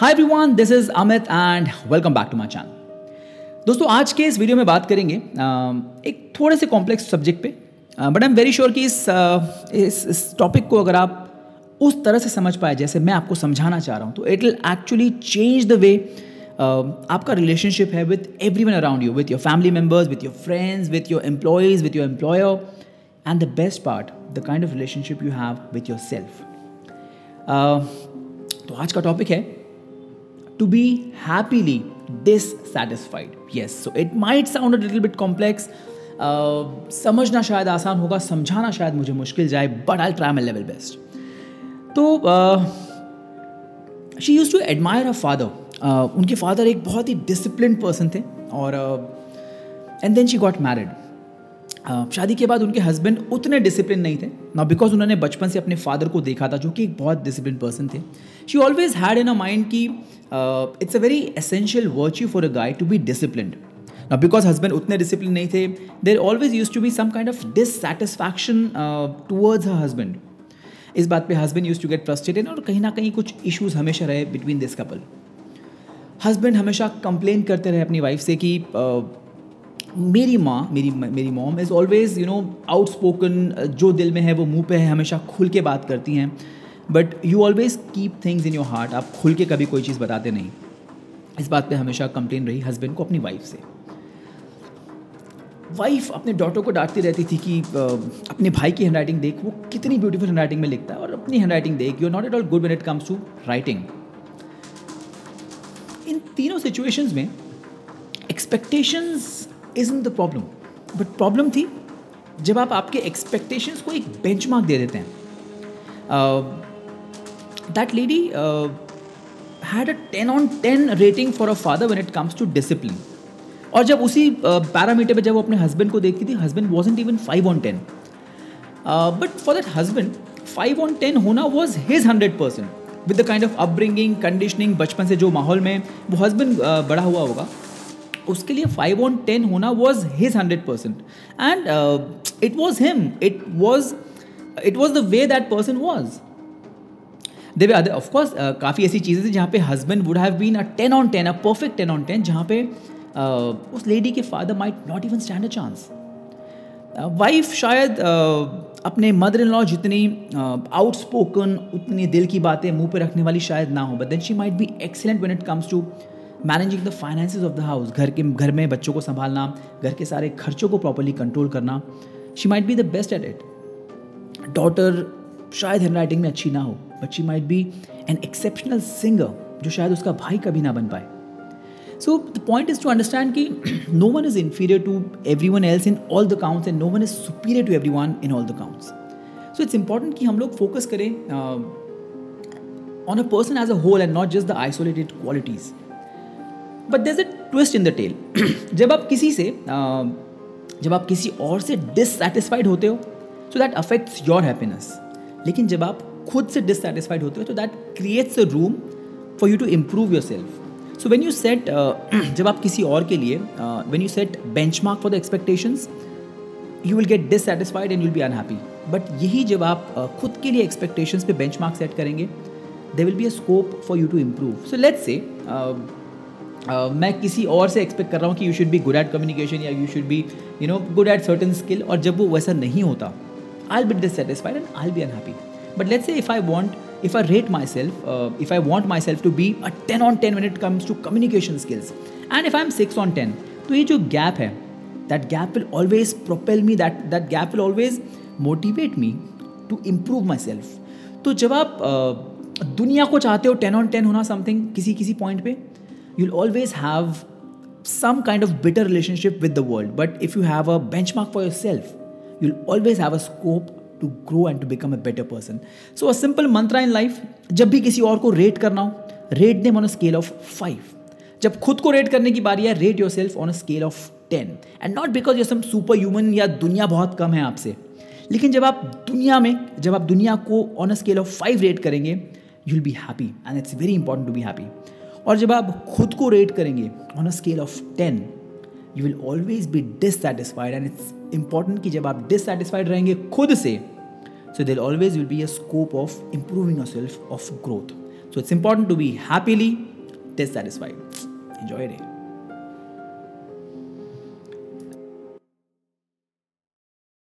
Hi everyone this is Amit and welcome back to my channel दोस्तों, आज के इस वीडियो में बात करेंगे एक थोड़े से कॉम्प्लेक्स सब्जेक्ट पे but I am very sure कि इस इस इस टॉपिक को अगर आप उस तरह से समझ पाए जैसे मैं आपको समझाना चाह रहा हूँ तो it will actually change the way आपका रिलेशनशिप है with everyone around you with your family members with your friends with your employees with your employer and the best part the kind of relationship you have with yourself तो आज का topic है to be happily dissatisfied. Yes, so it might sound a little bit complex. Uh, समझना शायद आसान होगा समझाना शायद मुझे मुश्किल जाए but I try my level best तो she use to admire a father उनके फादर एक बहुत ही डिसिप्लिन पर्सन थे और and then she got married शादी के बाद उनके हस्बैंड उतने डिसिप्लिन नहीं थे। ना बिकॉज़ उन्होंने बचपन से अपने फादर को देखा था जो कि एक बहुत डिसिप्लिन पर्सन थे। She always had in a mind कि it's a very essential virtue for a guy to be discipline ना बिकॉज़ हस्बैंड उतने डिसिप्लिन नहीं थे there always use to be some kind of dissatisfaction towards a husband इस बात पे husband use to get frustrated और कहीं ना कहीं कुछ इश्यूज़ हमेशा रहे बिटवीन दिस कपल हस्बैंड हमेशा कंप्लेन करते रहे अपनी वाइफ से कि uh, मेरी माँ, मेरी मेरी mom is always you know outspoken जो दिल में है वो मुँह पे है, हमेशा खुल के बात करती हैं। But you always keep things in your heart आप खुल के कभी कोई चीज़ बताते नहीं। इस बात पे हमेशा कंप्लेन रही हस्बैंड को अपनी वाइफ से। वाइफ अपने डॉटर को डांटती रहती थी कि अपने भाई की हैंडराइटिंग देख, वो कितनी ब्यूटीफुल हैंडराइटिंग में लिखता है और अपनी हैंडराइटिंग देख। You not at all good when it comes to writing in तीनों सिचुएशंस में expectations is the problem but problem थी, जब आप आपके एक्सपेक्टेशंस को एक बेंचमार्क दे देते हैं। That lady had a ten on ten rating for a father when it comes to discipline और जब उसी पैरामीटर पे जब वो अपने हस्बैंड को देखती थी husband wasn't even five on ten but for that husband five on ten होना was his hundred percent with the kind of upbringing conditioning बचपन से जो माहौल में वो हस्बैंड बड़ा हुआ होगा। उसके लिए फाइव ऑन टेन होना was his hundred percent and it was him it was it was the way that person was they way other of course काफ़ी ऐसी चीज़ें थी जहाँ पे husband would have been a ten on ten a perfect ten on ten जहाँ पे uh, उस lady के father might not even stand a chance wife शायद uh, अपने मदर इन लॉ जितनी आउटस्पोकन uh, उतनी दिल की बातें मुँह पे रखने वाली शायद ना हो but then she might be excellent when it comes to managing the finances of the house घर के घर में बच्चों को संभालना, घर के सारे खर्चों को प्रॉपरली कंट्रोल करना she might be the best at it daughter शायद हैंड राइटिंग में अच्छी ना हो but she might be an exceptional singer जो शायद उसका भाई कभी ना बन पाए। So the point is to understand कि no one is inferior to everyone else in all the counts and no one is superior to everyone in all the counts so it's important कि हम लोग focus करें on a person as a whole and not just the isolated qualities but there a twist in the tale जब आप किसी से जब आप किसी और से डिससेटिस्फाइड होते हो so that affects your happiness लेकिन जब आप खुद से डिससेटिस्फाइड होते हो तो that creates a room for you to improve yourself so when you set जब आप किसी और के लिए when you set benchmark for the expectations you will get dissatisfied and you'll be unhappy but यही जब आप खुद के लिए एक्सपेक्टेशंस पे बेंच मार्क सेट करेंगे they will be a scope for you to improve so let's say Uh, मैं किसी और से एक्सपेक्ट कर रहा हूँ कि you should be good at communication या you should be you know good at certain skill और जब वो वैसा नहीं होता I be dissatisfied and I be unhappy but let's say if I want if I rate myself if I want myself to be a ten on ten when it comes to communication skills and if i'm 6 on 10 तो ये जो gap है that gap will always propel me that that gap will always motivate me to improve myself तो जब आप uh, दुनिया को चाहते हो टेन ऑन टेन होना समथिंग किसी किसी पॉइंट पे you'll always have some kind of bitter relationship with the world. But if you have a benchmark for yourself, you'll always have a scope to grow and to become a better person. So a simple mantra in life, जब भी किसी और को rate करना हो rate them on a scale of five जब खुद को रेट करने की बारी है rate yourself on a scale of ten and not because you some superhuman या दुनिया बहुत कम है आपसे लेकिन जब आप दुनिया में जब आप दुनिया को on a scale of five rate करेंगे you will be happy and it's very important to be happy और जब आप खुद को रेट करेंगे on a scale of ten you will always be dissatisfied and it's important कि जब आप डिससेटिस्फाइड रहेंगे खुद से so there always will be a scope of improving yourself of growth so it's important to be happily dissatisfied enjoy रे